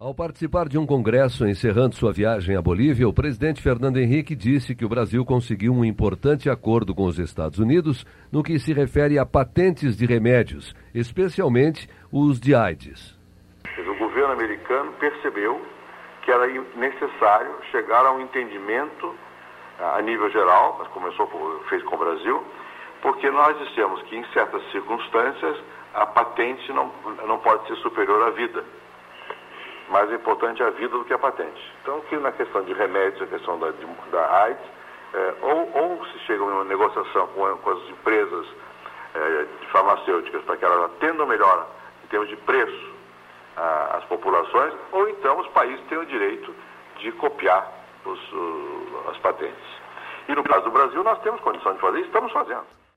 Ao participar de um congresso encerrando sua viagem à Bolívia, o presidente Fernando Henrique disse que o Brasil conseguiu um importante acordo com os Estados Unidos no que se refere a patentes de remédios, especialmente os de AIDS. O governo americano percebeu que era necessário chegar a um entendimento a nível geral, mas começou fez com o Brasil, porque nós dissemos que em certas circunstâncias a patente não, não pode ser superior à vida mais importante é a vida do que a patente. Então, que na questão de remédios, a questão da, de, da AIDS, é, ou, ou, se chega a uma negociação com, com as empresas é, farmacêuticas para que elas atendam melhor em termos de preço a, as populações, ou então os países têm o direito de copiar os, as patentes. E no caso do Brasil, nós temos condição de fazer e estamos fazendo.